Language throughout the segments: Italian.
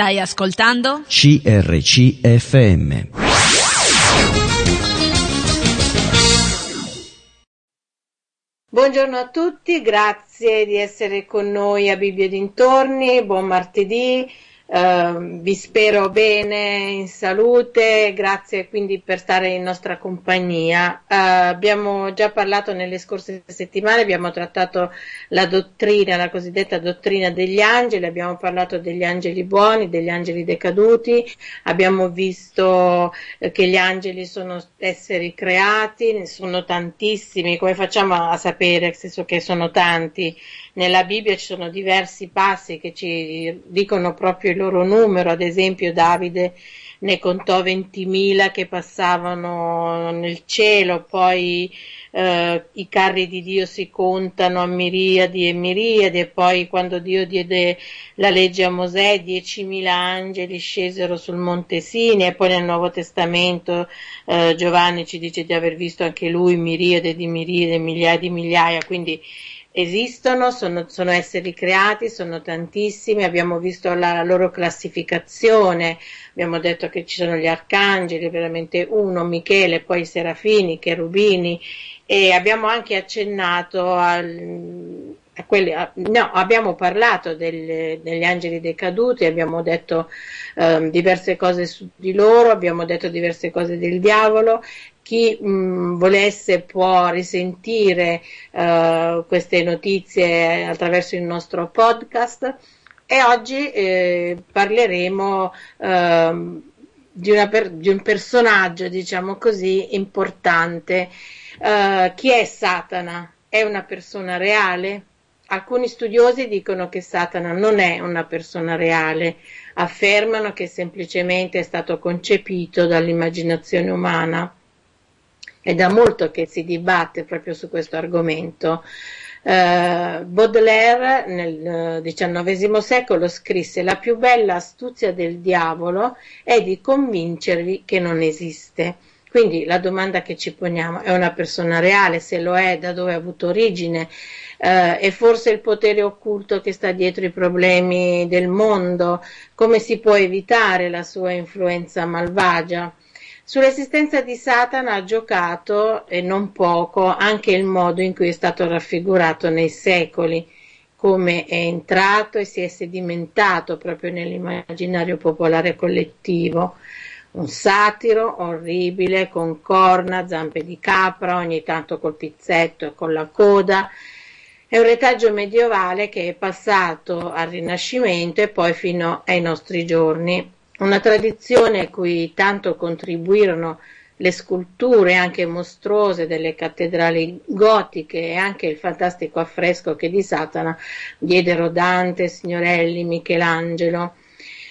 Stai ascoltando? CRCFM. Buongiorno a tutti, grazie di essere con noi a Bibbia dintorni, buon martedì. Uh, vi spero bene, in salute, grazie quindi per stare in nostra compagnia. Uh, abbiamo già parlato nelle scorse settimane, abbiamo trattato la dottrina, la cosiddetta dottrina degli angeli, abbiamo parlato degli angeli buoni, degli angeli decaduti, abbiamo visto eh, che gli angeli sono esseri creati, ne sono tantissimi, come facciamo a sapere, nel senso che sono tanti? Nella Bibbia ci sono diversi passi che ci dicono proprio il loro numero, ad esempio Davide ne contò 20.000 che passavano nel cielo, poi eh, i carri di Dio si contano a miriadi e miriadi e poi quando Dio diede la legge a Mosè 10.000 angeli scesero sul monte Sinai e poi nel Nuovo Testamento eh, Giovanni ci dice di aver visto anche lui miriade di miriade, migliaia di migliaia, quindi esistono, sono, sono, esseri creati, sono tantissimi, abbiamo visto la loro classificazione, abbiamo detto che ci sono gli arcangeli, veramente uno, Michele, poi serafini, cherubini e abbiamo anche accennato al, quelli, no, abbiamo parlato del, degli angeli decaduti, abbiamo detto eh, diverse cose su di loro, abbiamo detto diverse cose del diavolo chi mh, volesse può risentire uh, queste notizie attraverso il nostro podcast e oggi eh, parleremo uh, di, per, di, un personaggio, diciamo così, importante. Uh, chi è Satana? È una persona reale? Alcuni studiosi dicono che Satana non è una persona reale, affermano che semplicemente è stato concepito dall'immaginazione umana è da molto che si dibatte proprio su questo argomento. Uh, Baudelaire nel XIX secolo scrisse la più bella astuzia del diavolo è di convincervi che non esiste. Quindi la domanda che ci poniamo è una persona reale, se lo è, da dove ha avuto origine, uh, è forse il potere occulto che sta dietro i problemi del mondo, come si può evitare la sua influenza malvagia? Sull'esistenza di Satana ha giocato, e non poco, anche il modo in cui è stato raffigurato nei secoli, come è entrato e si è sedimentato proprio nell'immaginario popolare collettivo. Un satiro orribile, con corna, zampe di capra, ogni tanto col pizzetto e con la coda. È un retaggio medievale che è passato al Rinascimento e poi fino ai nostri giorni una tradizione cui tanto contribuirono le sculture anche mostruose delle cattedrali gotiche e anche il fantastico affresco che di Satana diedero Dante, Signorelli, Michelangelo.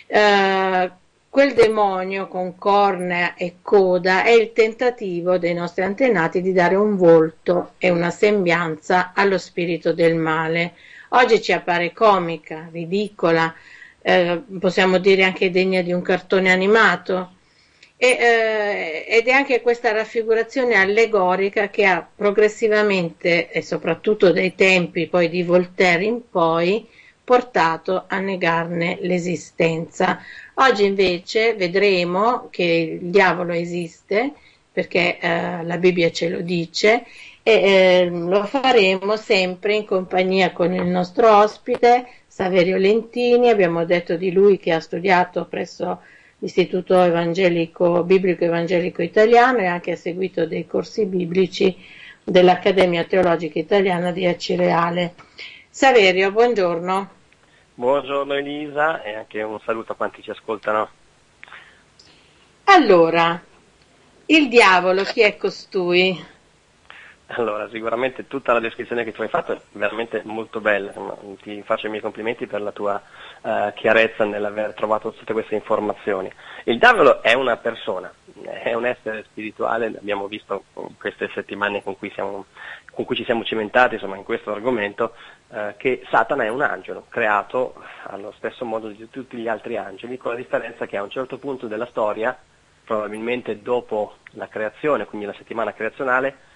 Uh, quel demonio con cornea e coda è il tentativo dei nostri antenati di dare un volto e una sembianza allo spirito del male. Oggi ci appare comica, ridicola, eh, possiamo dire anche degna di un cartone animato. E, eh, ed è anche questa raffigurazione allegorica che ha progressivamente, e soprattutto dai tempi poi di Voltaire in poi, portato a negarne l'esistenza. Oggi invece vedremo che il diavolo esiste, perché eh, la Bibbia ce lo dice, e eh, lo faremo sempre in compagnia con il nostro ospite, Saverio Lentini, abbiamo detto di lui che ha studiato presso l'Istituto Evangelico, Biblico Evangelico Italiano e anche ha seguito dei corsi biblici dell'Accademia Teologica Italiana di Acireale. Saverio, buongiorno. Buongiorno Elisa e anche un saluto a quanti ci ascoltano. Allora, il diavolo chi è costui? Allora, sicuramente tutta la descrizione che tu hai fatto è veramente molto bella, ti faccio i miei complimenti per la tua uh, chiarezza nell'aver trovato tutte queste informazioni. Il diavolo è una persona, è un essere spirituale, abbiamo visto queste settimane con cui, siamo, con cui ci siamo cimentati insomma, in questo argomento, uh, che Satana è un angelo, creato allo stesso modo di tutti gli altri angeli, con la differenza che a un certo punto della storia, probabilmente dopo la creazione, quindi la settimana creazionale,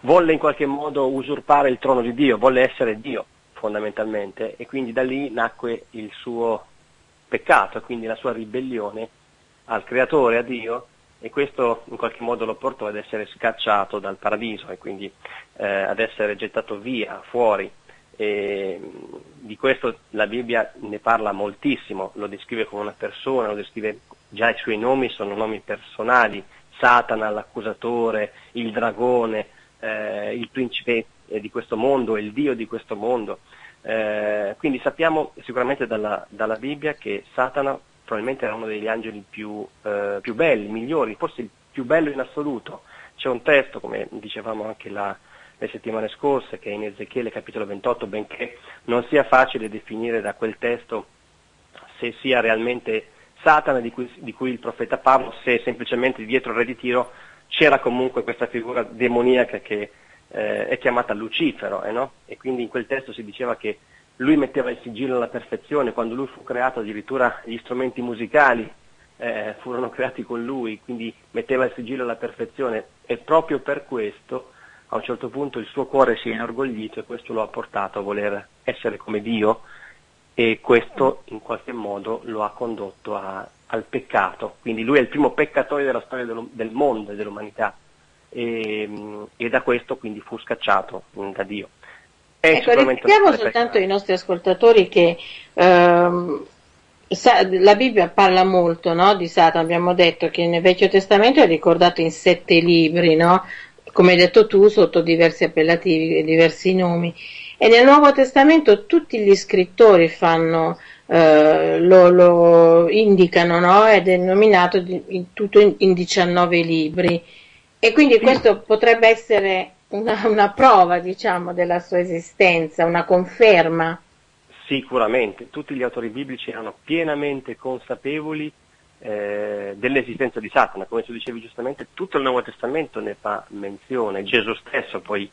volle in qualche modo usurpare il trono di Dio, volle essere Dio fondamentalmente e quindi da lì nacque il suo peccato quindi la sua ribellione al creatore, a Dio, e questo in qualche modo lo portò ad essere scacciato dal paradiso e quindi eh, ad essere gettato via, fuori. E di questo la Bibbia ne parla moltissimo, lo descrive come una persona, lo descrive già i suoi nomi sono nomi personali, Satana, l'accusatore, il dragone, eh, il principe di questo mondo, il Dio di questo mondo. Eh, quindi sappiamo sicuramente dalla, dalla, Bibbia che Satana probabilmente era uno degli angeli più, eh, più, belli, migliori, forse il più bello in assoluto. C'è un testo, come dicevamo anche la, le settimane scorse, che è in Ezechiele capitolo 28, benché non sia facile definire da quel testo se sia realmente Satana di cui, di cui il profeta parla, se semplicemente dietro il re di tiro c'era comunque questa figura demoniaca che eh, è chiamata Lucifero, eh, no? e quindi in quel testo si diceva che lui metteva il sigillo alla perfezione, quando lui fu creato addirittura gli strumenti musicali eh, furono creati con lui, quindi metteva il sigillo alla perfezione e proprio per questo a un certo punto il suo cuore si è inorgoglito e questo lo ha portato a voler essere come Dio e questo in qualche modo lo ha condotto a, al peccato, quindi lui è il primo peccatore della storia del, mondo e dell'umanità e, e da questo quindi fu scacciato da Dio. È ecco, ricordiamo soltanto ai nostri ascoltatori che ehm, la Bibbia parla molto no, di Satana, abbiamo detto che nel Vecchio Testamento è ricordato in sette libri, no? come hai detto tu, sotto diversi appellativi e diversi nomi. E nel Nuovo Testamento tutti gli scrittori fanno, eh, lo, lo, indicano no? ed è nominato di, in, tutto in, in 19 libri. E quindi sì. questo potrebbe essere una, una prova, diciamo, della sua esistenza, una conferma. Sicuramente, tutti gli autori biblici erano pienamente consapevoli eh, dell'esistenza di Satana, come tu dicevi giustamente, tutto il Nuovo Testamento ne fa menzione, Gesù stesso poi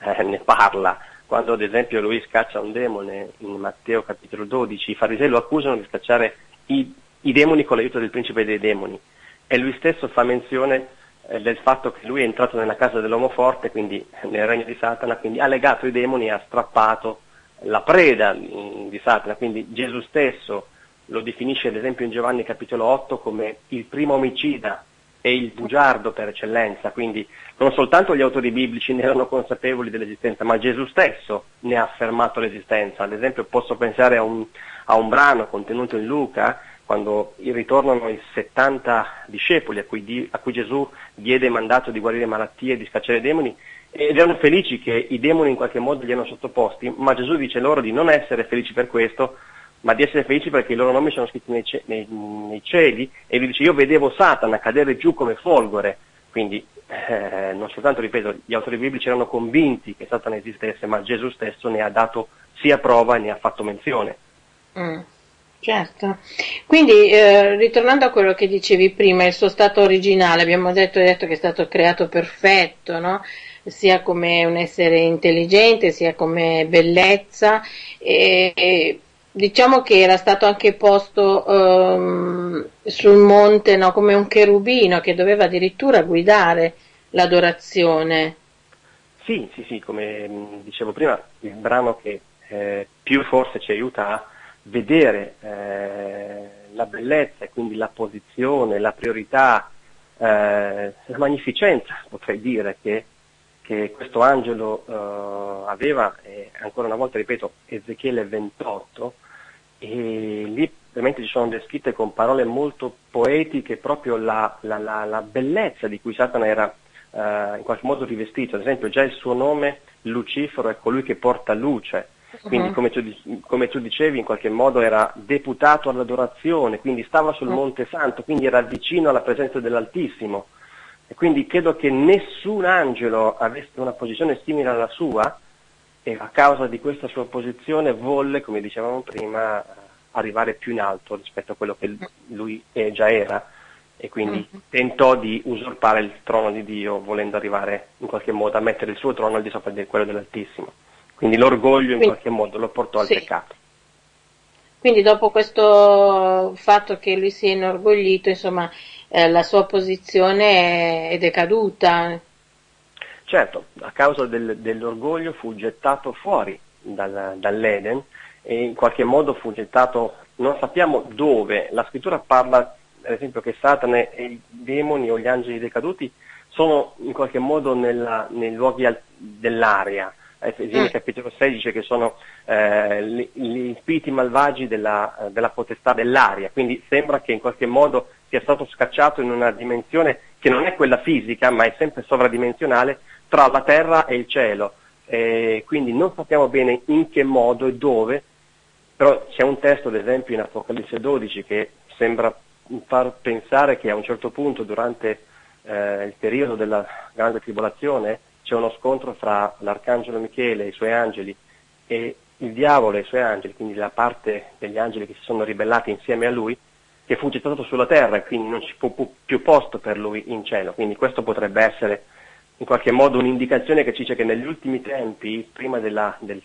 eh, ne parla, quando ad esempio lui scaccia un demone in Matteo capitolo 12, i farisei lo accusano di scacciare i, i demoni con l'aiuto del principe dei demoni. E lui stesso fa menzione eh, del fatto che lui è entrato nella casa dell'uomo forte, quindi nel regno di Satana, quindi ha legato i demoni e ha strappato la preda mm, di Satana, quindi Gesù stesso lo definisce ad esempio in Giovanni capitolo 8 come il primo omicida e il bugiardo per eccellenza, quindi non soltanto gli autori biblici ne erano consapevoli dell'esistenza, ma Gesù stesso ne ha affermato l'esistenza. Ad esempio posso pensare a un, a un brano contenuto in Luca quando ritornano i 70 discepoli a cui, a cui Gesù diede mandato di guarire malattie e di scacciare demoni, ed erano felici che i demoni in qualche modo gli erano sottoposti, ma Gesù dice loro di non essere felici per questo, ma di essere felici perché i loro nomi sono scritti nei, nei, nei cieli, e lui dice io vedevo Satana cadere giù come folgore, quindi eh, non soltanto, ripeto, gli autori biblici erano convinti che Satana esistesse, ma Gesù stesso ne ha dato sia prova e ne ha fatto menzione. Mm. Certo, quindi eh, ritornando a quello che dicevi prima, il suo stato originale, abbiamo detto, detto che è stato creato perfetto, no? sia come un essere intelligente, sia come bellezza, e, e diciamo che era stato anche posto um, sul monte no? come un cherubino che doveva addirittura guidare l'adorazione. Sì, sì, sì, come dicevo prima, il brano che eh, più forse ci aiuta a vedere eh, la bellezza e quindi la posizione, la priorità, eh, la magnificenza, potrei dire, che, che questo angelo eh, aveva, e ancora una volta ripeto, Ezechiele 28, e lì veramente ci sono descritte con parole molto poetiche proprio la, la, la, la bellezza di cui Satana era eh, in qualche modo rivestito, ad esempio già il suo nome Lucifero è colui che porta luce, quindi uh-huh. come, tu, come, tu, dicevi in qualche modo era deputato all'adorazione, quindi stava sul uh-huh. Monte Santo, quindi era vicino alla presenza dell'Altissimo. E quindi credo che nessun angelo avesse una posizione simile alla sua e a causa di questa sua posizione volle, come dicevamo prima, arrivare più in alto rispetto a quello che lui già era e quindi uh-huh. tentò di usurpare il trono di Dio volendo arrivare in qualche modo a mettere il suo trono al di sopra di quello dell'Altissimo. Quindi l'orgoglio in Quindi, qualche modo lo portò al sì. peccato. Quindi dopo questo fatto che lui si è inorgoglito, insomma, eh, la sua posizione è, è decaduta. Certo, a causa del, dell'orgoglio fu gettato fuori dal, dall'Eden e in qualche modo fu gettato non sappiamo dove. La scrittura parla, ad esempio, che Satana e i demoni o gli angeli decaduti sono in qualche modo nella, nei luoghi al- dell'aria. Efesini mm. capitolo 6 dice che sono eh, gli, gli, spiriti malvagi della, della, potestà dell'aria, quindi sembra che in qualche modo sia stato scacciato in una dimensione che non è quella fisica, ma è sempre sovradimensionale, tra la terra e il cielo. Eh, quindi non sappiamo bene in che modo e dove, però c'è un testo, ad esempio, in Apocalisse 12 che sembra far pensare che a un certo punto durante eh, il periodo della grande tribolazione c'è uno scontro fra l'arcangelo Michele e i suoi angeli e il diavolo e i suoi angeli, quindi la parte degli angeli che si sono ribellati insieme a lui, che fu gettato sulla terra e quindi non ci fu più posto per lui in cielo. Quindi questo potrebbe essere in qualche modo un'indicazione che ci dice che negli ultimi tempi, prima della, del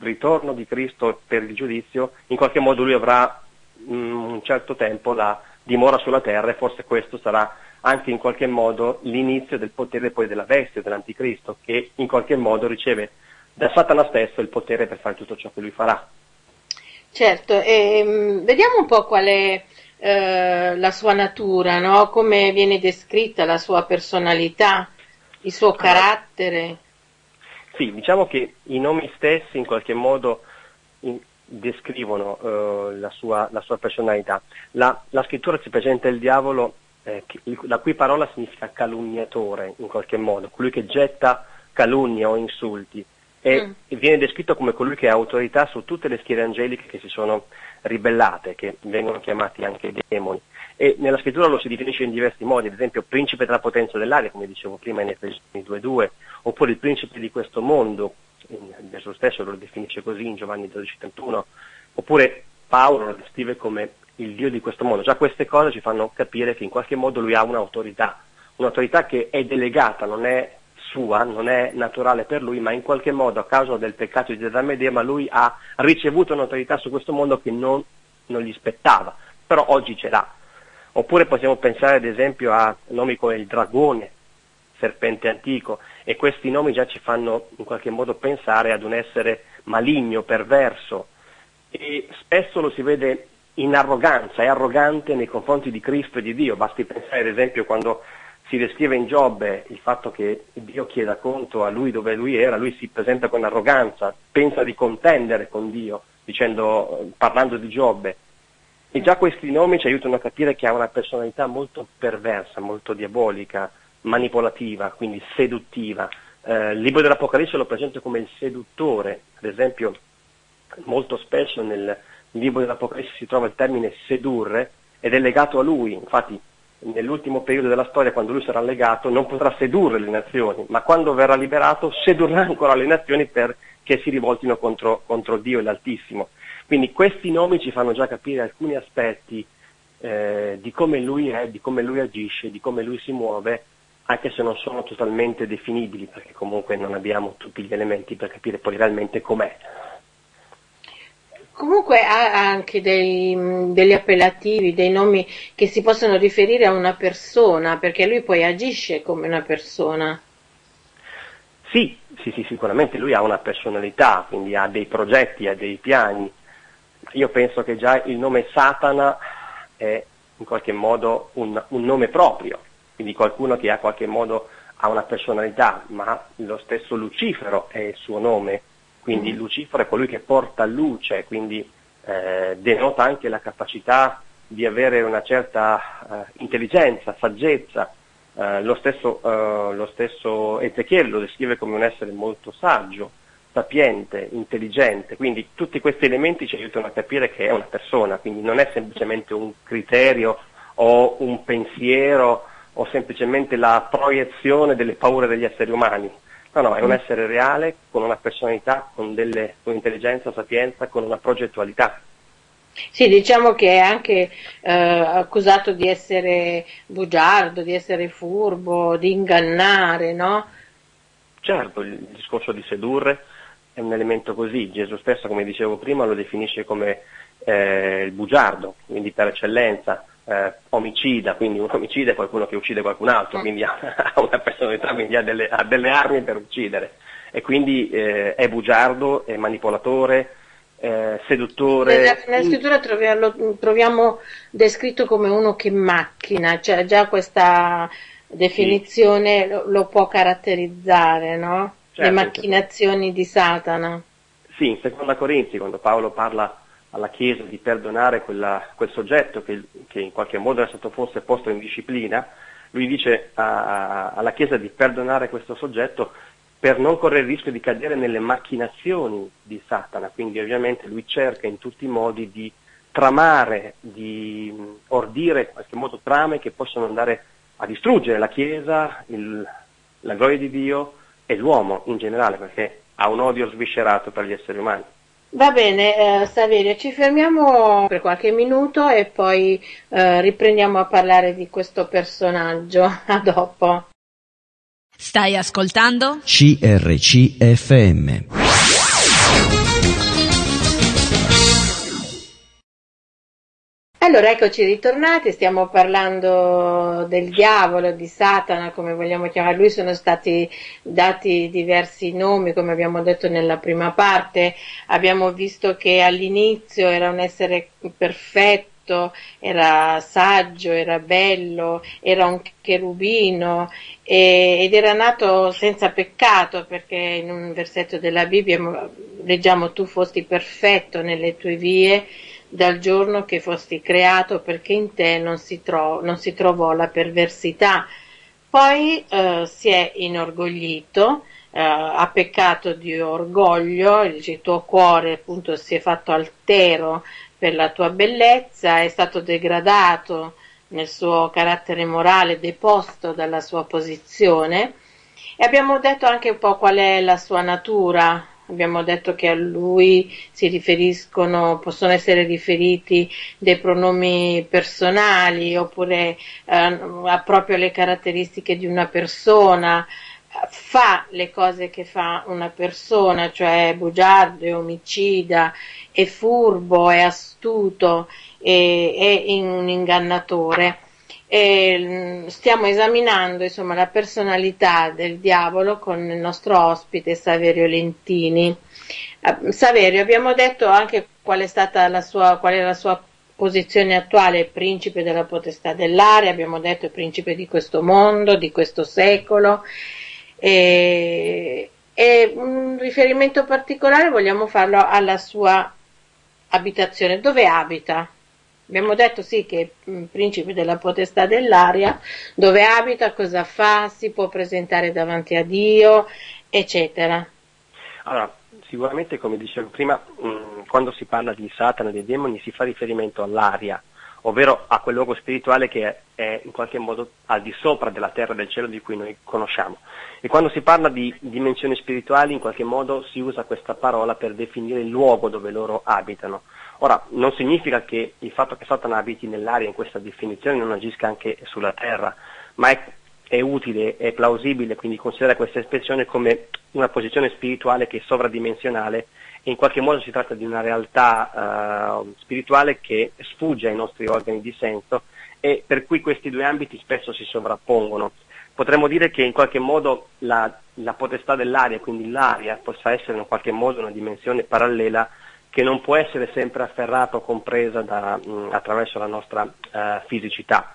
ritorno di Cristo per il giudizio, in qualche modo lui avrà mm, un certo tempo la dimora sulla terra e forse questo sarà anche in qualche modo l'inizio del potere poi della bestia, dell'anticristo, che in qualche modo riceve da Satana stesso il potere per fare tutto ciò che lui farà. Certo, e, um, vediamo un po' qual è eh, la sua natura, no? come viene descritta la sua personalità, il suo carattere. Sì, diciamo che i nomi stessi in qualche modo in, descrivono uh, la, sua, la, sua, personalità. La, la, scrittura ci presenta il diavolo, eh, che, la cui parola significa calunniatore in qualche modo, colui che getta calunnia o insulti e, mm. e viene descritto come colui che ha autorità su tutte le schiere angeliche che si sono ribellate, che vengono chiamati anche demoni. E nella scrittura lo si definisce in diversi modi, ad esempio principe della potenza dell'aria, come dicevo prima in Efesini 2.2, oppure il principe di questo mondo, Gesù stesso lo definisce così in Giovanni 12.31, oppure Paolo lo descrive come il Dio di questo mondo. Già queste cose ci fanno capire che in qualche modo lui ha un'autorità, un'autorità che è delegata, non è sua, non è naturale per lui, ma in qualche modo a causa del peccato di Adamo Eva lui ha ricevuto un'autorità su questo mondo che non, non gli spettava, però oggi ce l'ha. Oppure possiamo pensare ad esempio a nomi come il dragone, serpente antico, e questi nomi già ci fanno in qualche modo pensare ad un essere maligno, perverso, e spesso lo si vede in arroganza, è arrogante nei confronti di Cristo e di Dio. Basti pensare ad esempio quando si descrive in Giobbe il fatto che Dio chieda conto a lui dove lui era, lui si presenta con arroganza, pensa di contendere con Dio, dicendo, parlando di Giobbe. E già questi nomi ci aiutano a capire che ha una personalità molto perversa, molto diabolica, manipolativa, quindi seduttiva. Eh, il libro dell'Apocalisse lo presenta come il seduttore, ad esempio molto spesso nel libro dell'Apocalisse si trova il termine sedurre ed è legato a lui, infatti nell'ultimo periodo della storia, quando lui sarà legato, non potrà sedurre le nazioni, ma quando verrà liberato sedurrà ancora le nazioni perché si rivoltino contro, contro Dio e l'Altissimo. Quindi questi nomi ci fanno già capire alcuni aspetti eh, di come lui è, di come lui agisce, di come lui si muove, anche se non sono totalmente definibili, perché comunque non abbiamo tutti gli elementi per capire poi realmente com'è. Comunque ha anche dei, degli appellativi, dei nomi che si possono riferire a una persona, perché lui poi agisce come una persona. Sì, sì, sì, sicuramente lui ha una personalità, quindi ha dei progetti, ha dei piani, io penso che già il nome Satana è in qualche modo un, un nome proprio, quindi qualcuno che ha qualche modo ha una personalità, ma lo stesso Lucifero è il suo nome, quindi mm. Lucifero è colui che porta luce, quindi eh, denota anche la capacità di avere una certa eh, intelligenza, saggezza. Eh, lo, stesso, eh, lo stesso Ezechiele lo descrive come un essere molto saggio, sapiente, intelligente, quindi tutti questi elementi ci aiutano a capire che è una persona, quindi non è semplicemente un criterio o un pensiero o semplicemente la proiezione delle paure degli esseri umani. No, no, è un mm. essere reale, con una personalità, con, delle, con intelligenza, sapienza, con una progettualità. Sì, diciamo che è anche eh, accusato di essere bugiardo, di essere furbo, di ingannare, no? Certo, il discorso di sedurre, è un elemento così. Gesù stesso, come dicevo prima, lo definisce come eh, il bugiardo, quindi per eccellenza, eh, omicida, quindi un omicida è qualcuno che uccide qualcun altro, quindi ha, ha una personalità, quindi ha delle, ha delle, armi per uccidere. E quindi eh, è bugiardo, è manipolatore, eh, seduttore. Nella, scrittura troviamo, troviamo, descritto come uno che macchina, cioè già questa definizione sì. lo, lo, può caratterizzare, no? Certo, Le macchinazioni di Satana. Sì, in seconda Corinzi, quando Paolo parla alla Chiesa di perdonare quella, quel soggetto che, che, in qualche modo è stato forse posto in disciplina, lui dice a, alla Chiesa di perdonare questo soggetto per non correre il rischio di cadere nelle macchinazioni di Satana, quindi ovviamente lui cerca in tutti i modi di tramare, di ordire in qualche modo trame che possono andare a distruggere la Chiesa, il, la gloria di Dio e l'uomo in generale, perché ha un odio sviscerato per gli esseri umani. Va bene, eh, Saverio, ci fermiamo per qualche minuto e poi eh, riprendiamo a parlare di questo personaggio. A dopo. Stai ascoltando? CRCFM. Allora eccoci ritornati, stiamo parlando del diavolo, di Satana, come vogliamo chiamare lui, sono stati dati diversi nomi, come abbiamo detto nella prima parte, abbiamo visto che all'inizio era un essere perfetto, era saggio, era bello, era un cherubino e, ed era nato senza peccato perché in un versetto della Bibbia leggiamo tu fosti perfetto nelle tue vie dal giorno che fosti creato perché in te non si, tro- non si trovò la perversità. Poi eh, si è inorgoglito, eh, ha peccato di orgoglio, il tuo cuore appunto si è fatto altero per la tua bellezza, è stato degradato nel suo carattere morale, deposto dalla sua posizione. E abbiamo detto anche un po' qual è la sua natura, Abbiamo detto che a lui si riferiscono, possono essere riferiti dei pronomi personali oppure eh, ha proprio le caratteristiche di una persona, fa le cose che fa una persona, cioè è bugiardo, è omicida, è furbo, è astuto, è, è un ingannatore e mm, stiamo esaminando insomma, la personalità del diavolo con il nostro ospite Saverio Lentini. Uh, Saverio, abbiamo detto anche qual è stata la sua, qual è la sua posizione attuale, principe della potestà dell'aria, abbiamo detto principe di questo mondo, di questo secolo. E, e un riferimento particolare vogliamo farlo alla sua abitazione. Dove abita? Abbiamo detto sì che è principe della potestà dell'aria, dove abita, cosa fa, si può presentare davanti a Dio, eccetera. Allora, sicuramente come dicevo prima, mh, quando si parla di Satana e dei demoni si fa riferimento all'aria, ovvero a quel luogo spirituale che è in qualche modo al di sopra della terra e del cielo di cui noi conosciamo. E quando si parla di dimensioni spirituali in qualche modo si usa questa parola per definire il luogo dove loro abitano. Ora, non significa che il fatto che Satana abiti nell'aria in questa definizione non agisca anche sulla terra, ma è, è utile, è plausibile quindi considerare questa espressione come una posizione spirituale che è sovradimensionale e in qualche modo si tratta di una realtà uh, spirituale che sfugge ai nostri organi di senso e per cui questi due ambiti spesso si sovrappongono. Potremmo dire che in qualche modo la, la potestà dell'aria, quindi l'aria, possa essere in qualche modo una dimensione parallela che non può essere sempre afferrata o compresa da, mh, attraverso la nostra uh, fisicità.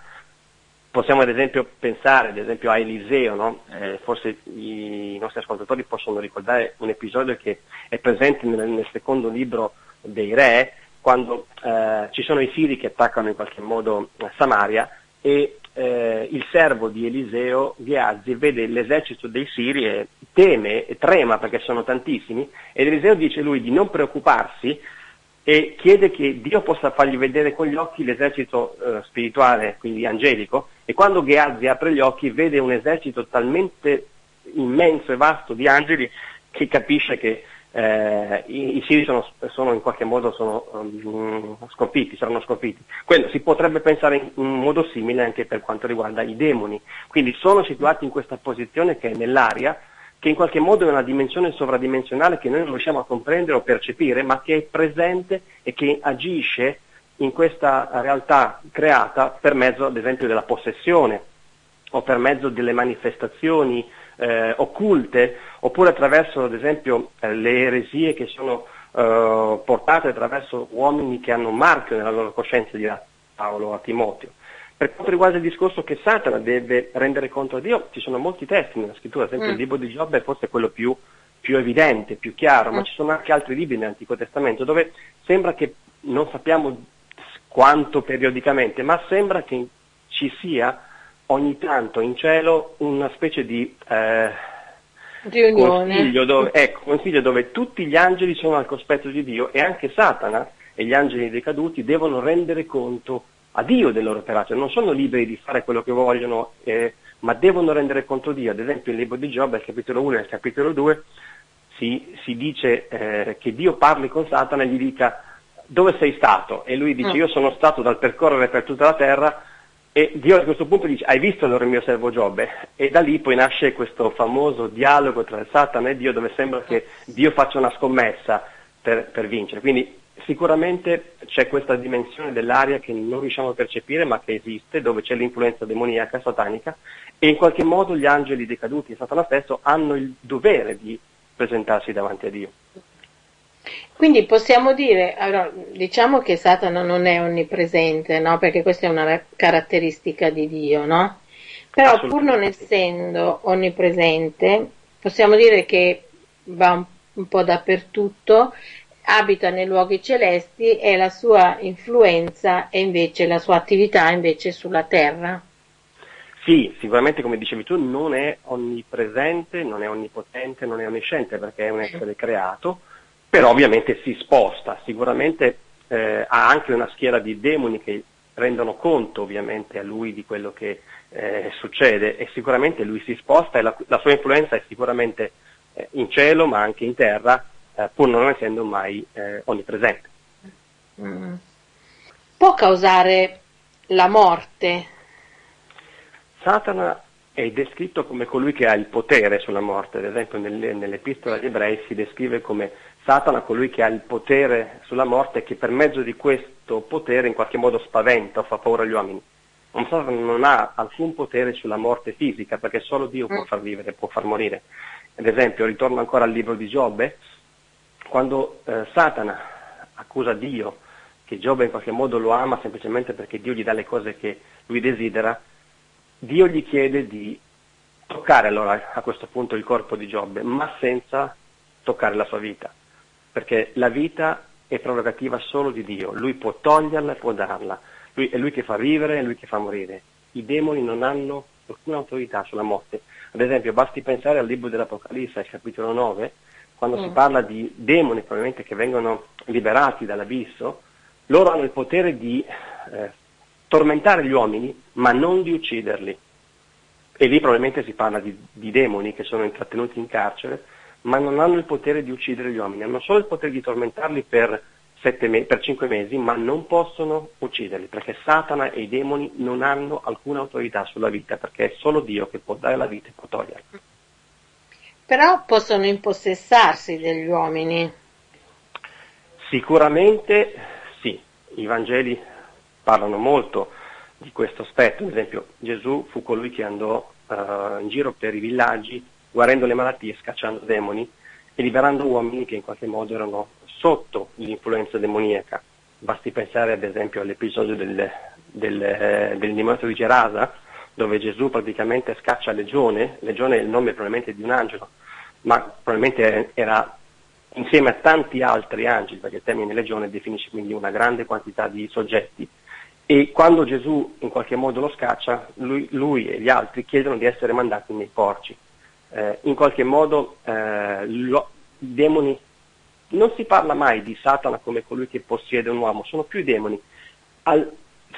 Possiamo ad esempio pensare ad esempio, a Eliseo, no? eh, forse i nostri ascoltatori possono ricordare un episodio che è presente nel, nel secondo libro dei re, quando eh, ci sono i siri che attaccano in qualche modo Samaria e eh, il servo di Eliseo, Ghiazzi, vede l'esercito dei Siri e teme e trema perché sono tantissimi ed Eliseo dice lui di non preoccuparsi e chiede che Dio possa fargli vedere con gli occhi l'esercito eh, spirituale, quindi angelico, e quando Gheazzi apre gli occhi vede un esercito talmente immenso e vasto di angeli che capisce che eh, i, i siri sono, sono, in qualche modo sono, um, sconfitti, saranno sconfitti. Quello si potrebbe pensare in un modo simile anche per quanto riguarda i demoni, quindi sono situati in questa posizione che è nell'aria, che in qualche modo è una dimensione sovradimensionale che noi non riusciamo a comprendere o percepire, ma che è presente e che agisce in questa realtà creata per mezzo ad esempio della possessione o per mezzo delle manifestazioni eh, occulte, oppure attraverso ad esempio eh, le eresie che sono eh, portate attraverso uomini che hanno un marchio nella loro coscienza, dirà Paolo a Timoteo. Per quanto riguarda il discorso che Satana deve rendere conto a Dio, ci sono molti testi nella scrittura, ad esempio mm. il libro di Giobbe è forse quello più, più evidente, più chiaro, mm. ma ci sono anche altri libri nell'Antico Testamento dove sembra che non sappiamo quanto periodicamente, ma sembra che ci sia ogni tanto in cielo una specie di eh, consiglio, dove, ecco, consiglio dove tutti gli angeli sono al cospetto di Dio e anche Satana e gli angeli decaduti devono rendere conto a Dio del loro operato, non sono liberi di fare quello che vogliono, eh, ma devono rendere conto a Dio. Ad esempio il libro di Giobbe, al capitolo 1 e al capitolo 2, si, si dice eh, che Dio parli con Satana e gli dica dove sei stato? E lui dice mm. io sono stato dal percorrere per tutta la terra e Dio a questo punto dice hai visto allora il mio servo Giobbe? E da lì poi nasce questo famoso dialogo tra Satana e Dio dove sembra che Dio faccia una scommessa per, per vincere. Quindi Sicuramente c'è questa dimensione dell'aria che non riusciamo a percepire ma che esiste, dove c'è l'influenza demoniaca satanica e in qualche modo gli angeli decaduti e Satana stesso hanno il dovere di presentarsi davanti a Dio. Quindi possiamo dire, allora, diciamo che Satana non è onnipresente, no? perché questa è una caratteristica di Dio, no? Però pur non essendo onnipresente, possiamo dire che va un, un po' dappertutto abita nei luoghi celesti e la sua influenza e invece la sua attività invece sulla terra. Sì, sicuramente come dicevi tu non è onnipresente, non è onnipotente, non è onnisciente perché è un essere creato, però ovviamente si sposta, sicuramente eh, ha anche una schiera di demoni che rendono conto ovviamente a lui di quello che eh, succede e sicuramente lui si sposta e la, la sua influenza è sicuramente eh, in cielo ma anche in terra eh, pur non essendo mai eh, onnipresente. Mm. Può causare la morte? Satana è descritto come colui che ha il potere sulla morte, ad esempio nelle, nell'epistola agli ebrei si descrive come Satana colui che ha il potere sulla morte e che per mezzo di questo potere in qualche modo spaventa o fa paura agli uomini. Un Satana non ha alcun potere sulla morte fisica perché solo Dio può mm. far vivere, può far morire. Ad esempio, ritorno ancora al libro di Giobbe, quando eh, Satana accusa Dio che Giobbe in qualche modo lo ama semplicemente perché Dio gli dà le cose che lui desidera, Dio gli chiede di toccare allora a questo punto il corpo di Giobbe, ma senza toccare la sua vita, perché la vita è prerogativa solo di Dio, lui può toglierla e può darla, lui, è lui che fa vivere, è lui che fa morire. I demoni non hanno alcuna autorità sulla morte. Ad esempio, basti pensare al libro dell'Apocalisse, al capitolo 9, quando mm. si parla di demoni probabilmente che vengono liberati dall'abisso, loro hanno il potere di eh, tormentare gli uomini, ma non di ucciderli. E lì probabilmente si parla di, di demoni che sono intrattenuti in carcere, ma non hanno il potere di uccidere gli uomini, hanno solo il potere di tormentarli per, me- per cinque mesi, ma non possono ucciderli, perché Satana e i demoni non hanno alcuna autorità sulla vita, perché è solo Dio che può dare la vita e può toglierla però possono impossessarsi degli uomini. Sicuramente sì, i Vangeli parlano molto di questo aspetto, ad esempio Gesù fu colui che andò uh, in giro per i villaggi guarendo le malattie, scacciando demoni e liberando uomini che in qualche modo erano sotto l'influenza demoniaca. Basti pensare ad esempio all'episodio del, del, eh, dell'indemoniato di Gerasa, dove Gesù praticamente scaccia Legione, Legione è il nome probabilmente di un angelo, ma probabilmente era insieme a tanti altri angeli, perché il termine legione definisce quindi una grande quantità di soggetti. E quando Gesù in qualche modo lo scaccia, lui, lui e gli altri chiedono di essere mandati nei porci. Eh, in qualche modo eh, i demoni, non si parla mai di Satana come colui che possiede un uomo, sono più i demoni. Al,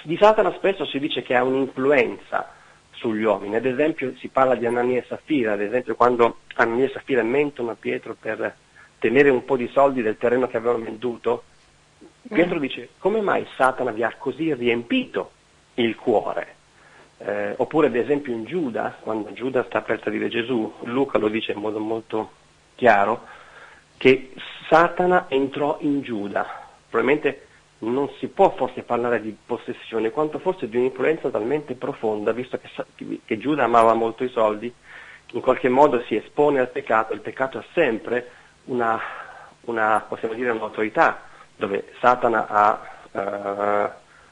di Satana spesso si dice che ha un'influenza, sugli uomini. Ad esempio si parla di Anania e Safira, ad esempio quando Anania e Safira mentono a Pietro per tenere un po' di soldi del terreno che avevano venduto, Pietro mm. dice come mai Satana vi ha così riempito il cuore? Eh, oppure ad esempio in Giuda, quando Giuda sta per tradire Gesù, Luca lo dice in modo molto chiaro, che Satana entrò in Giuda, probabilmente non si può forse parlare di possessione, quanto forse di un'influenza talmente profonda, visto che, che Giuda amava molto i soldi, in qualche modo si espone al peccato, il peccato ha sempre una, una, possiamo dire, un'autorità, dove Satana ha uh,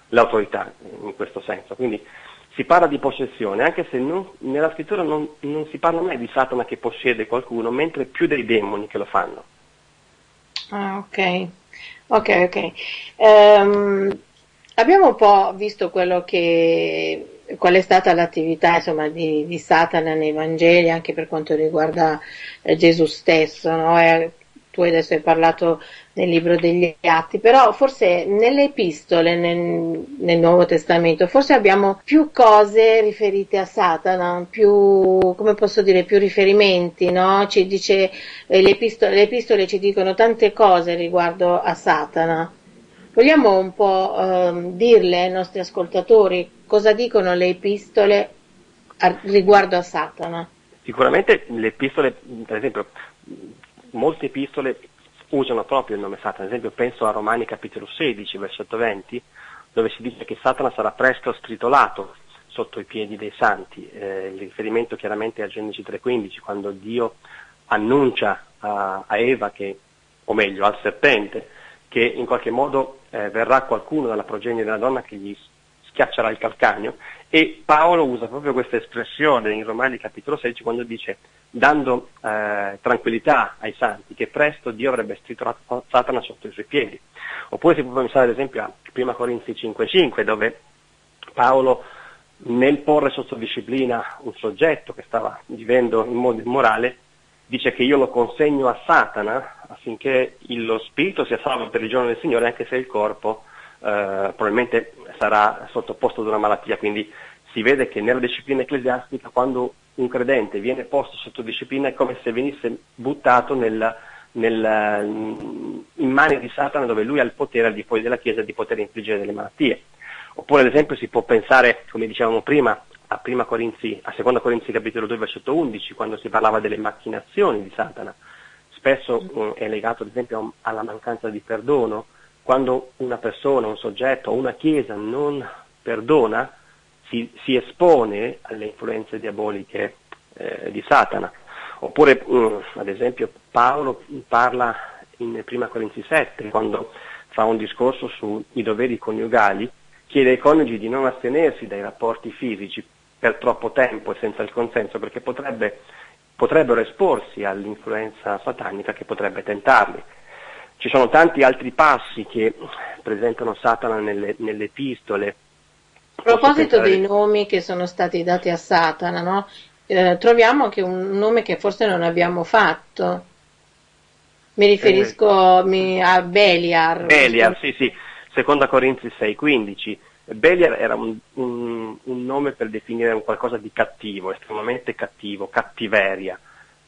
l'autorità in questo senso. Quindi si parla di possessione, anche se non, nella scrittura non, non, si parla mai di Satana che possiede qualcuno, mentre più dei demoni che lo fanno. Ah, ok, ok, ok. Um, abbiamo un po' visto quello che, qual è stata l'attività insomma, di, di, Satana nei Vangeli, anche per quanto riguarda eh, Gesù stesso, no? tu adesso hai parlato nel libro degli Atti, però forse nelle epistole, nel, nel, Nuovo Testamento, forse abbiamo più cose riferite a Satana, più, come posso dire, più riferimenti, no? Ci dice, eh, le, epistole, le epistole ci dicono tante cose riguardo a Satana. Vogliamo un po' eh, dirle ai nostri ascoltatori cosa dicono le epistole a, riguardo a Satana? Sicuramente le epistole, per esempio, molte epistole usano proprio il nome Satana, ad esempio penso a Romani capitolo 16, versetto 20, dove si dice che Satana sarà presto stritolato sotto i piedi dei santi, eh, il riferimento chiaramente a Genesi 3.15, quando Dio annuncia a, a, Eva che, o meglio al serpente, che in qualche modo eh, verrà qualcuno dalla progenie della donna che gli schiaccerà il calcagno e Paolo usa proprio questa espressione in Romani capitolo 16 quando dice dando eh, tranquillità ai santi che presto Dio avrebbe stritolato Satana sotto i suoi piedi. Oppure si può pensare ad esempio a 1 Corinzi 5.5 dove Paolo nel porre sotto disciplina un soggetto che stava vivendo in modo immorale dice che io lo consegno a Satana affinché lo spirito sia salvo per il giorno del Signore anche se il corpo eh, probabilmente sarà sottoposto ad una malattia, quindi si vede che nella disciplina ecclesiastica quando un credente viene posto sotto disciplina è come se venisse buttato nel, nel, in mani di Satana dove lui ha il potere al di fuori della Chiesa di poter infliggere delle malattie. Oppure ad esempio si può pensare, come dicevamo prima, a, Corinzi, a 2 Corinzi capitolo 2 versetto 11 quando si parlava delle macchinazioni di Satana. Spesso um, è legato ad esempio alla mancanza di perdono, quando una persona, un soggetto o una chiesa non perdona, si, si espone alle influenze diaboliche eh, di Satana. Oppure, um, ad esempio, Paolo parla in 1 Corinzi 7, quando fa un discorso sui doveri coniugali, chiede ai coniugi di non astenersi dai rapporti fisici per troppo tempo e senza il consenso, perché potrebbe, potrebbero esporsi all'influenza satanica che potrebbe tentarli. Ci sono tanti altri passi che presentano Satana nelle, nelle epistole. A proposito dei nomi che sono stati dati a Satana, no? eh, troviamo anche un nome che forse non abbiamo fatto. Mi riferisco eh, a Beliar. Beliar, sì, sì, seconda Corinzi 6,15. Beliar era un, un, un, nome per definire un qualcosa di cattivo, estremamente cattivo, cattiveria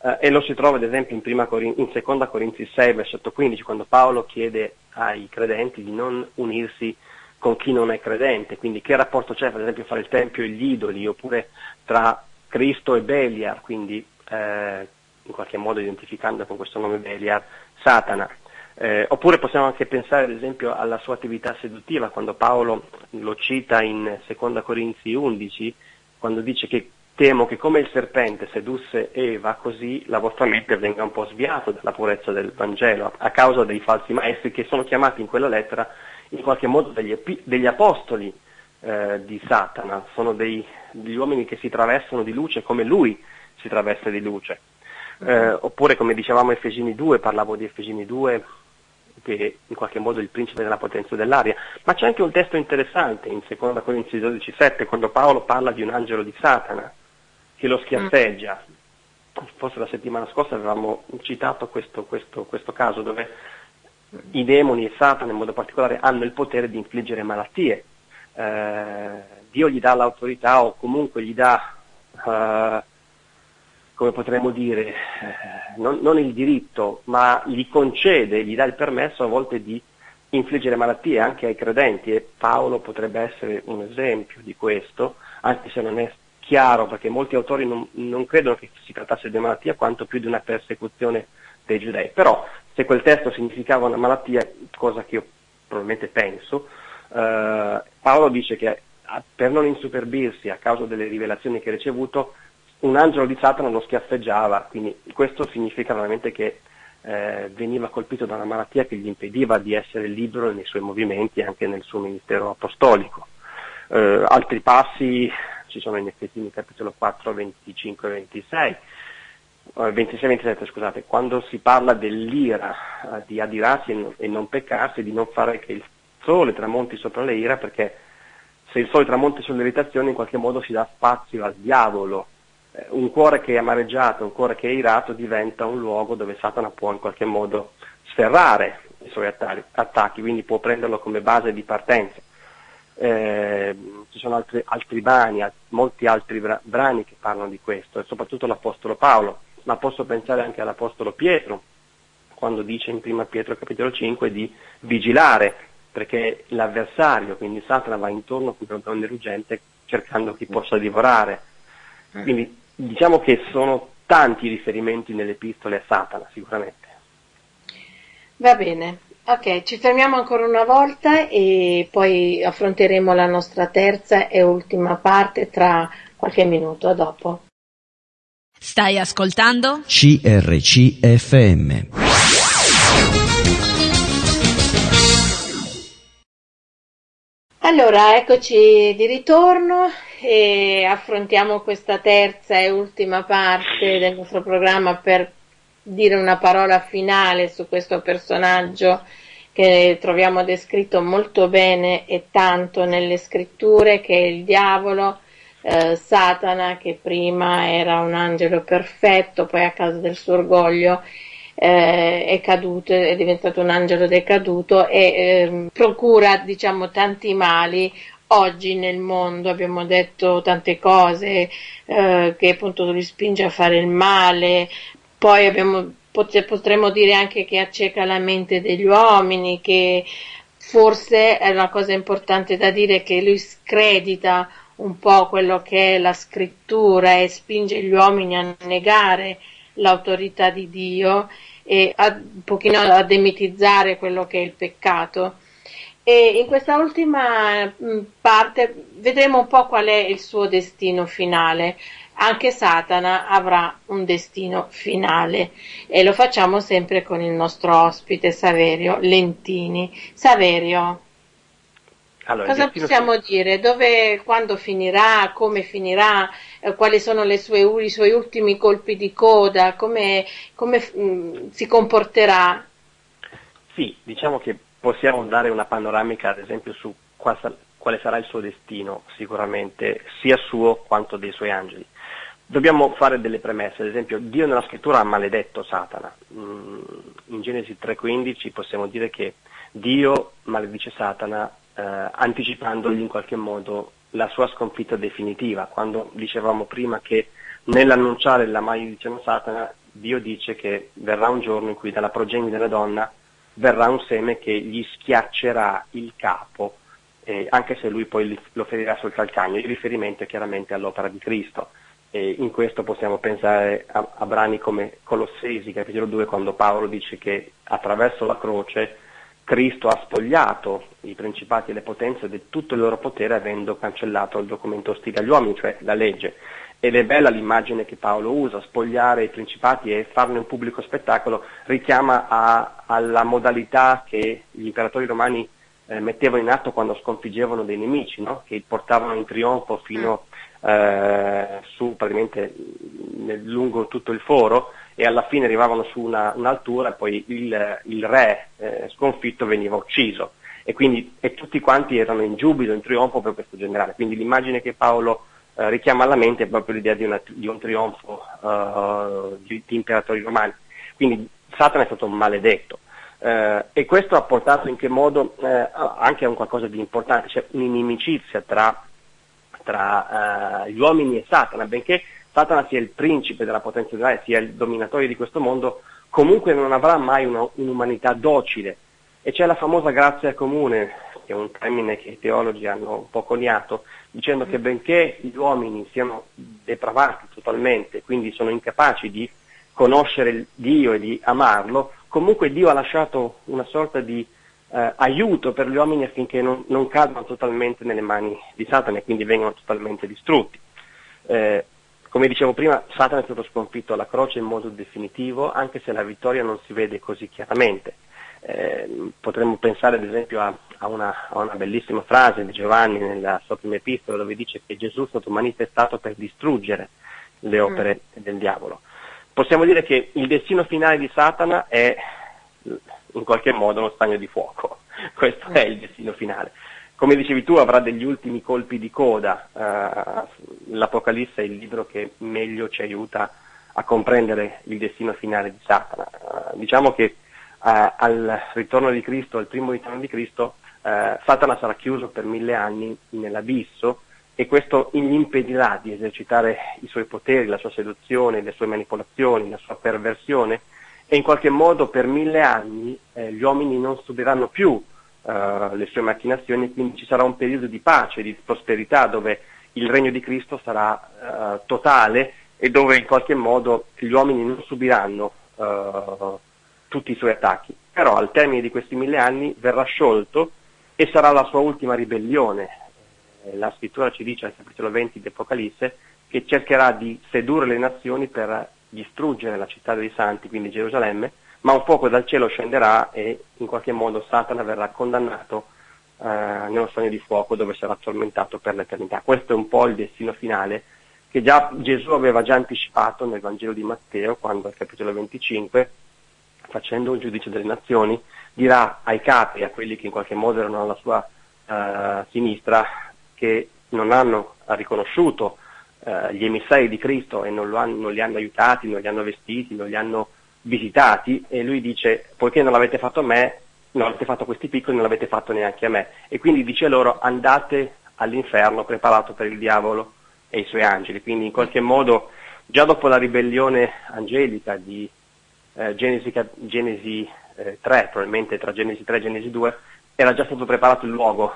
eh, e lo si trova ad esempio in, Corin- in seconda Corinzi 6, versetto 15, quando Paolo chiede ai credenti di non unirsi con chi non è credente, quindi che rapporto c'è per esempio fra il Tempio e gli idoli, oppure tra Cristo e Beliar, quindi eh, in qualche modo identificando con questo nome Beliar Satana. Eh, oppure possiamo anche pensare ad esempio alla sua attività seduttiva, quando Paolo lo cita in seconda Corinzi 11, quando dice che Temo che come il serpente sedusse Eva, così la vostra mente venga un po' sviata dalla purezza del Vangelo, a causa dei falsi maestri che sono chiamati in quella lettera in qualche modo degli, degli apostoli eh, di Satana, sono dei, degli uomini che si travestano di luce come lui si traveste di luce. Eh, oppure come dicevamo Efesini 2, parlavo di Efesini 2 che in qualche modo è il principe della potenza dell'aria, ma c'è anche un testo interessante in 2 Corinzi 12,7 quando Paolo parla di un angelo di Satana che lo schiaffeggia. Forse la settimana scorsa avevamo citato questo, questo, questo caso dove i demoni e Satana in modo particolare hanno il potere di infliggere malattie. Eh, Dio gli dà l'autorità o comunque gli dà, eh, come potremmo dire, eh, non, non, il diritto, ma gli concede, gli dà il permesso a volte di infliggere malattie anche ai credenti e Paolo potrebbe essere un esempio di questo, anche se non è chiaro perché molti autori non, non, credono che si trattasse di una malattia quanto più di una persecuzione dei giudei. Però se quel testo significava una malattia, cosa che io probabilmente penso, eh, Paolo dice che per non insuperbirsi a causa delle rivelazioni che ha ricevuto, un angelo di Satana lo schiaffeggiava, quindi questo significa veramente che eh, veniva colpito da una malattia che gli impediva di essere libero nei suoi movimenti e anche nel suo ministero apostolico. Eh, altri passi ci sono in effetti nel capitolo 4, 25 e 26. 26-27 scusate, quando si parla dell'ira, eh, di adirarsi e non, peccarsi, di non fare che il sole tramonti sopra le ira, perché se il sole tramonti sull'irritazione in qualche modo si dà spazio al diavolo. Eh, un cuore che è amareggiato, un cuore che è irato diventa un luogo dove Satana può in qualche modo sferrare i suoi attacchi, quindi può prenderlo come base di partenza. Eh, ci sono altri, altri brani, molti altri brani che parlano di questo, e soprattutto l'Apostolo Paolo ma posso pensare anche all'Apostolo Pietro, quando dice in 1 Pietro capitolo 5 di vigilare, perché l'avversario, quindi Satana, va intorno come un donne ruggente cercando chi possa divorare. Mm. Quindi diciamo che sono tanti riferimenti nelle epistole a Satana, sicuramente. Va bene, ok, ci fermiamo ancora una volta e poi affronteremo la nostra terza e ultima parte tra qualche minuto. A dopo. Stai ascoltando? CRCFM. Allora, eccoci di ritorno e affrontiamo questa terza e ultima parte del nostro programma per dire una parola finale su questo personaggio che troviamo descritto molto bene e tanto nelle scritture, che è il diavolo, eh, Satana che prima era un angelo perfetto, poi a causa del suo orgoglio eh, è caduto, è diventato un angelo decaduto e eh, procura diciamo tanti mali oggi nel mondo. Abbiamo detto tante cose eh, che appunto li spinge a fare il male, poi abbiamo, potremmo dire anche che acceca la mente degli uomini, che forse è una cosa importante da dire che lui scredita un po' quello che è la scrittura e spinge gli uomini a negare l'autorità di Dio e a, un pochino a demitizzare quello che è il peccato. E in questa ultima mm, parte vedremo un po' qual è il suo destino finale. Anche Satana avrà un destino finale e lo facciamo sempre con il nostro ospite Saverio Lentini. Saverio. Allora, Cosa possiamo si... dire? Dove, quando finirà, come finirà, eh, quali sono sue, i suoi ultimi colpi di coda, come, come mh, mm, si comporterà? Sì, diciamo che possiamo dare una panoramica ad esempio su qual, quale sarà il suo destino sicuramente, sia suo quanto dei suoi angeli. Dobbiamo fare delle premesse, ad esempio Dio nella scrittura ha maledetto Satana. Mm, in Genesi 3.15 possiamo dire che Dio maledice Satana eh, anticipandogli in qualche modo la sua sconfitta definitiva. Quando dicevamo prima che nell'annunciare la maledizione a Satana, Dio dice che verrà un giorno in cui dalla progenie della donna verrà un seme che gli schiaccerà il capo, eh, anche se lui poi lo ferirà sul calcagno. Il riferimento è chiaramente all'opera di Cristo. E in questo possiamo pensare a, a brani come Colossesi, capitolo 2, quando Paolo dice che attraverso la croce Cristo ha spogliato i principati e le potenze di tutto il loro potere avendo cancellato il documento ostile agli uomini, cioè la legge. Ed è bella l'immagine che Paolo usa, spogliare i principati e farne un pubblico spettacolo, richiama a, alla modalità che gli imperatori romani eh, mettevano in atto quando sconfiggevano dei nemici, no? che portavano in trionfo fino eh, su praticamente nel, lungo tutto il foro e alla fine arrivavano su una, un'altura e poi il, il re eh, sconfitto veniva ucciso e quindi e tutti quanti erano in giubilo, in trionfo per questo generale. Quindi l'immagine che Paolo eh, richiama alla mente è proprio l'idea di, una, di un trionfo uh, di, di, imperatori romani. Quindi Satana è stato maledetto. Uh, e questo ha portato in che modo uh, anche a un qualcosa di importante, cioè un'inimicizia tra, tra gli uomini e Satana, benché Satana sia il principe della potenza di sia il dominatore di questo mondo, comunque non avrà mai una, un'umanità docile. E c'è la famosa grazia comune, che è un termine che i teologi hanno un po' coniato, dicendo che benché gli uomini siano depravati totalmente, quindi sono incapaci di conoscere Dio e di amarlo, comunque Dio ha lasciato una sorta di eh, aiuto per gli uomini affinché non, non, cadano totalmente nelle mani di Satana e quindi vengano totalmente distrutti. Eh, Come dicevo prima, Satana è stato sconfitto alla croce in modo definitivo, anche se la vittoria non si vede così chiaramente. Eh, potremmo pensare ad esempio a, a, una, a, una, bellissima frase di Giovanni nella sua prima epistola dove dice che Gesù è stato manifestato per distruggere le opere mm. del diavolo. Possiamo dire che il destino finale di Satana è in qualche modo uno stagno di fuoco, questo è il destino finale. Come dicevi tu avrà degli ultimi colpi di coda, uh, l'Apocalisse è il libro che meglio ci aiuta a comprendere il destino finale di Satana. Uh, diciamo che uh, al ritorno di Cristo, al primo ritorno di Cristo, Satana sarà chiuso per mille anni nell'abisso e questo gli impedirà di esercitare i suoi poteri, la sua seduzione, le sue manipolazioni, la sua perversione e in qualche modo per mille anni eh, gli uomini non subiranno più eh, le sue macchinazioni, quindi ci sarà un periodo di pace, di prosperità dove il regno di Cristo sarà eh, totale e dove in qualche modo gli uomini non subiranno eh, tutti i suoi attacchi. Però al termine di questi mille anni verrà sciolto e sarà la sua ultima ribellione. Eh, la scrittura ci dice al capitolo 20 di Apocalisse che cercherà di sedurre le nazioni per distruggere la città dei santi, quindi Gerusalemme, ma un fuoco dal cielo scenderà e in qualche modo Satana verrà condannato eh, nello stagno di fuoco dove sarà tormentato per l'eternità. Questo è un po' il destino finale che già Gesù aveva già anticipato nel Vangelo di Matteo, quando al capitolo 25, facendo un giudizio delle nazioni, dirà ai capi, a quelli che in qualche modo erano alla sua eh, sinistra, che non hanno riconosciuto eh, gli emissari di Cristo e non, hanno, non, li hanno aiutati, non li hanno vestiti, non li hanno visitati e lui dice poiché non l'avete fatto a me, non avete fatto a questi piccoli, non l'avete fatto neanche a me. E quindi dice loro andate all'inferno preparato per il diavolo e i suoi angeli. Quindi in qualche modo già dopo la ribellione angelica di eh, Genesi, Genesi eh, 3, probabilmente tra Genesi 3 e Genesi 2, era già stato preparato il luogo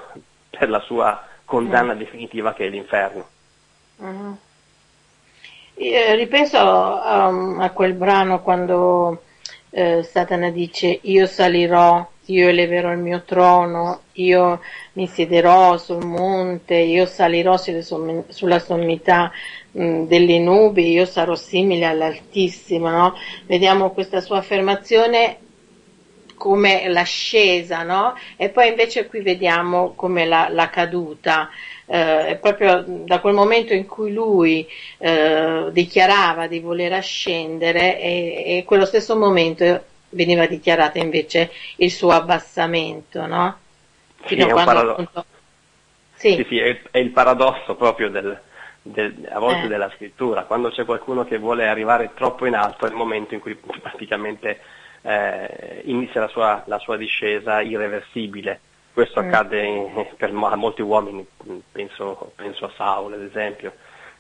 per la sua condanna mm. definitiva che è l'inferno. Mm. Ripenso um, a quel brano quando eh, Satana dice io salirò, io eleverò il mio trono, io mi siederò sul monte, io salirò sulla sommità mh, delle nubi, io sarò simile all'Altissimo. No? Vediamo questa sua affermazione come l'ascesa, no? E poi invece qui vediamo come la, la caduta eh, proprio da quel momento in cui lui eh, dichiarava di voler ascendere e, e quello stesso momento veniva dichiarato invece il suo abbassamento, no? Fino sì, a quando parado- appunto... sì. sì, sì è, è, il paradosso proprio del, del, a volte eh. della scrittura, quando c'è qualcuno che vuole arrivare troppo in alto è il momento in cui praticamente eh, inizia la sua, la sua discesa irreversibile. Questo mm. accade per a molti uomini, penso, penso, a Saul ad esempio,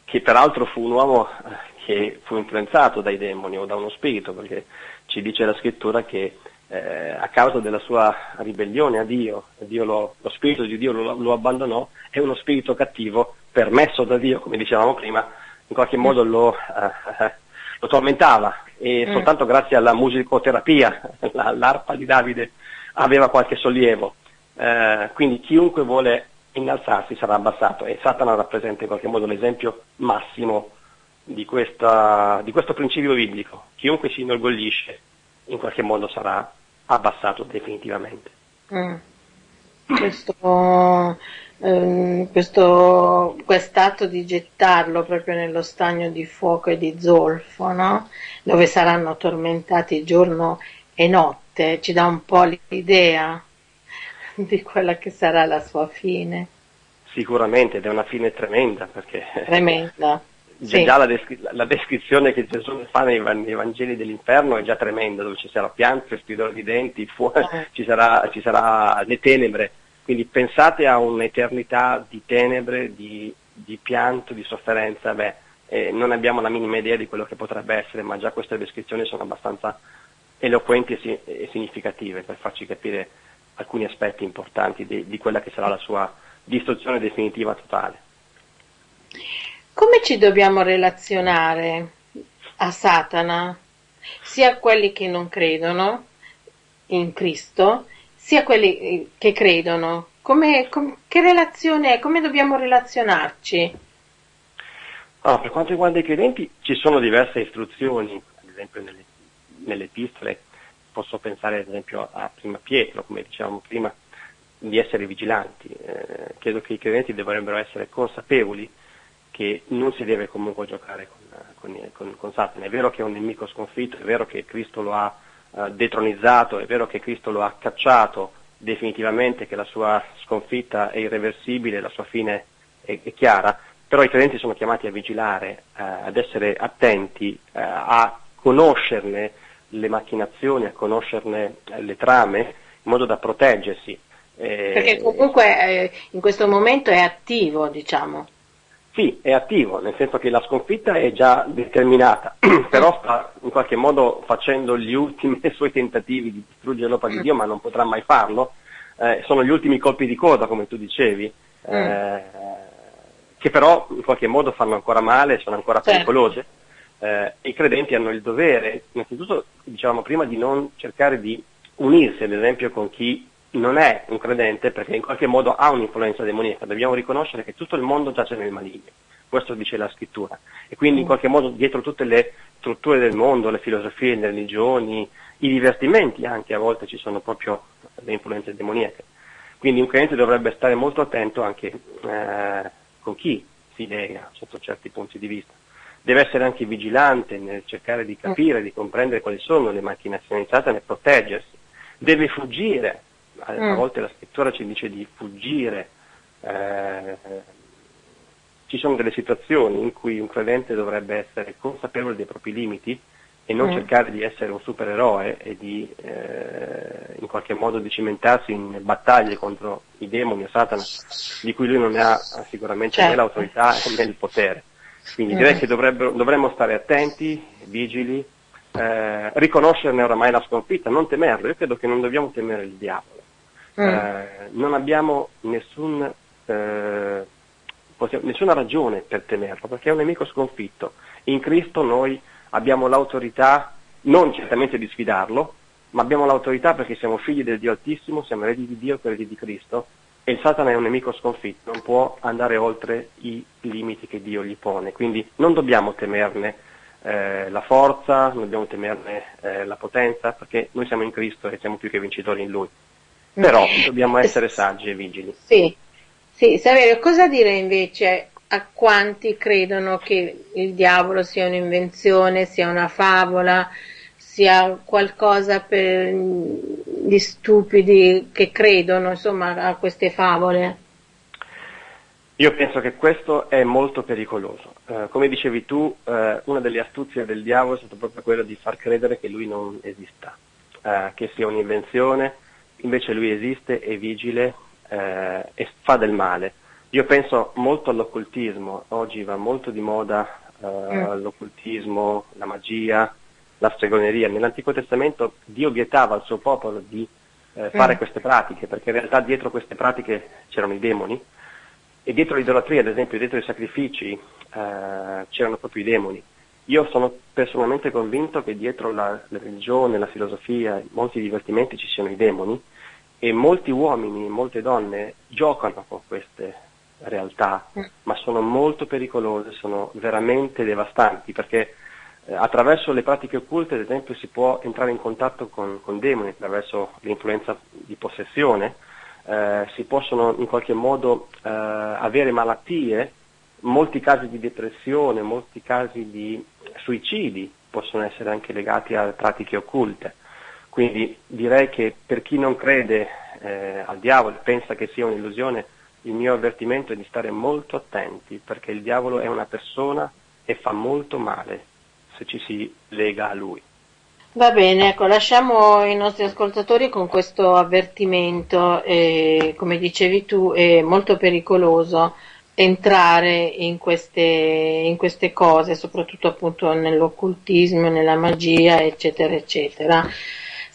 che peraltro fu un uomo eh, che fu influenzato dai demoni o da uno spirito, perché ci dice la scrittura che eh, a causa della sua ribellione a Dio, Dio lo, lo, spirito di Dio lo, lo, abbandonò, è uno spirito cattivo permesso da Dio, come dicevamo prima, in qualche modo lo, eh, lo tormentava e mm. soltanto grazie alla musicoterapia, l'arpa di Davide aveva qualche sollievo eh, quindi chiunque vuole innalzarsi sarà abbassato e Satana rappresenta in qualche modo l'esempio massimo di, questa, di questo principio biblico. Chiunque si inorgoglisce in qualche modo sarà abbassato definitivamente. Mm. Questo, ehm, questo, quest'atto di gettarlo proprio nello stagno di fuoco e di zolfo, no? dove saranno tormentati giorno e notte, ci dà un po' l'idea di quella che sarà la sua fine. Sicuramente, ed è una fine tremenda perché tremenda. Sì. Già la, descri- la, descrizione che Gesù fa nei, nei, Vangeli dell'inferno è già tremenda, dove ci sarà pianto, spidolo di denti, fu- eh. ci, sarà, ci sarà le tenebre. Quindi pensate a un'eternità di tenebre, di, di pianto, di sofferenza. Beh, eh, non abbiamo la minima idea di quello che potrebbe essere, ma già queste descrizioni sono abbastanza eloquenti e, e significative per farci capire alcuni aspetti importanti di, di quella che sarà la sua distruzione definitiva totale. Come ci dobbiamo relazionare a Satana? Sia quelli che non credono in Cristo, sia quelli eh, che credono. Come, com, che relazione è? Come dobbiamo relazionarci? Ah, per quanto riguarda i credenti ci sono diverse istruzioni, ad esempio nelle, nelle epistole, posso pensare ad esempio a prima Pietro, come dicevamo prima, di essere vigilanti. Eh, credo che i credenti dovrebbero essere consapevoli che non si deve comunque giocare con, con, con, con Satana. È vero che è un nemico sconfitto, è vero che Cristo lo ha eh, detronizzato, è vero che Cristo lo ha cacciato definitivamente, che la sua sconfitta è irreversibile, la sua fine è, è chiara, però i credenti sono chiamati a vigilare, eh, ad essere attenti, eh, a conoscerne le macchinazioni, a conoscerne le trame, in modo da proteggersi. Eh, Perché comunque eh, in questo momento è attivo, diciamo. Sì, è attivo, nel senso che la sconfitta è già determinata, però sta in qualche modo facendo gli ultimi suoi tentativi di distruggere l'opera di Dio, ma non potrà mai farlo. Eh, sono gli ultimi colpi di coda, come tu dicevi, eh, che però in qualche modo fanno ancora male, sono ancora certo. pericolose. Eh, I credenti hanno il dovere, innanzitutto, dicevamo prima, di non cercare di unirsi, ad esempio, con chi non è un credente perché in qualche modo ha un'influenza demoniaca, dobbiamo riconoscere che tutto il mondo giace nel maligno, questo dice la scrittura, e quindi in qualche modo dietro tutte le strutture del mondo, le filosofie, le religioni, i divertimenti anche a volte ci sono proprio le influenze demoniache. Quindi un credente dovrebbe stare molto attento anche eh, con chi si lega sotto certi punti di vista. Deve essere anche vigilante nel cercare di capire, di comprendere quali sono le macchinazioni di Satana e proteggersi. Deve fuggire a, mm. a volte la scrittura ci dice di fuggire, eh, ci sono delle situazioni in cui un credente dovrebbe essere consapevole dei propri limiti e non mm. cercare di essere un supereroe e di eh, in qualche modo di cimentarsi in battaglie contro i demoni o Satana, di cui lui non ne ha sicuramente certo. né l'autorità né il potere. Quindi mm. direi che dovremmo stare attenti, vigili, eh, riconoscerne oramai la sconfitta, non temerlo. Io credo che non dobbiamo temere il diavolo. Mm. Eh, non abbiamo nessun, eh, possiamo, nessuna ragione per temerlo, perché è un nemico sconfitto. In Cristo noi abbiamo l'autorità, non certamente di sfidarlo, ma abbiamo l'autorità perché siamo figli del Dio Altissimo, siamo eredi di Dio, eredi di Cristo, e il Satana è un nemico sconfitto, non può andare oltre i limiti che Dio gli pone. Quindi non dobbiamo temerne eh, la forza, non dobbiamo temerne eh, la potenza, perché noi siamo in Cristo e siamo più che vincitori in Lui. Però dobbiamo essere saggi e vigili. Sì, sì. Saverio, cosa dire invece a quanti credono che il diavolo sia un'invenzione, sia una favola, sia qualcosa per gli stupidi che credono insomma, a queste favole? Io penso che questo è molto pericoloso. Uh, come dicevi tu, uh, una delle astuzie del diavolo è stata proprio quella di far credere che lui non esista, uh, che sia un'invenzione, invece lui esiste, è vigile eh, e fa del male. Io penso molto all'occultismo, oggi va molto di moda eh, mm. l'occultismo, la magia, la stregoneria. Nell'Antico Testamento Dio vietava al suo popolo di eh, fare mm. queste pratiche, perché in realtà dietro queste pratiche c'erano i demoni e dietro l'idolatria, ad esempio, dietro i sacrifici eh, c'erano proprio i demoni. Io sono personalmente convinto che dietro la, la religione, la filosofia, molti divertimenti ci siano i demoni e molti uomini, molte donne giocano con queste realtà, mm. ma sono molto pericolose, sono veramente devastanti perché eh, attraverso le pratiche occulte, ad esempio, si può entrare in contatto con, con demoni attraverso l'influenza di possessione, eh, si possono in qualche modo eh, avere malattie, molti casi di depressione, molti casi di suicidi possono essere anche legati a pratiche occulte. Quindi direi che per chi non crede eh, al diavolo e pensa che sia un'illusione, il mio avvertimento è di stare molto attenti perché il diavolo è una persona e fa molto male se ci si lega a lui. Va bene, ecco, lasciamo i nostri ascoltatori con questo avvertimento, eh, come dicevi tu, è molto pericoloso entrare in queste, in queste cose, soprattutto appunto nell'occultismo, nella magia, eccetera, eccetera.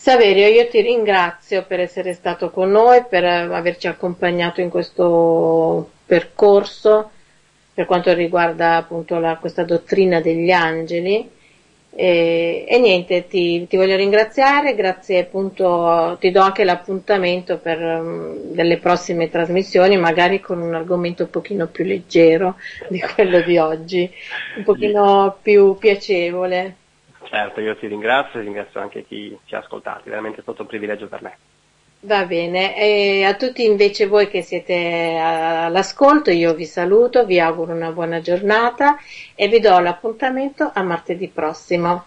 Saverio, io ti ringrazio per essere stato con noi, per averci accompagnato in questo percorso per quanto riguarda appunto la, questa dottrina degli angeli E, e niente, ti, ti, voglio ringraziare, grazie appunto, ti do anche l'appuntamento per um, delle prossime trasmissioni, magari con un argomento un pochino più leggero di quello di oggi, un pochino più piacevole. Certo, io ti ringrazio e ringrazio anche chi ci ha ascoltati, veramente è stato un privilegio per me. Va bene, e a tutti invece voi che siete all'ascolto io vi saluto, vi auguro una buona giornata e vi do l'appuntamento a martedì prossimo.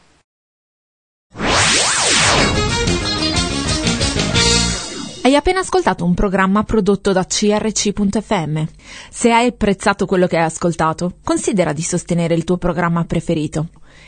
Hai appena ascoltato un programma prodotto da crc.fm. Se hai apprezzato quello che hai ascoltato, considera di sostenere il tuo programma preferito.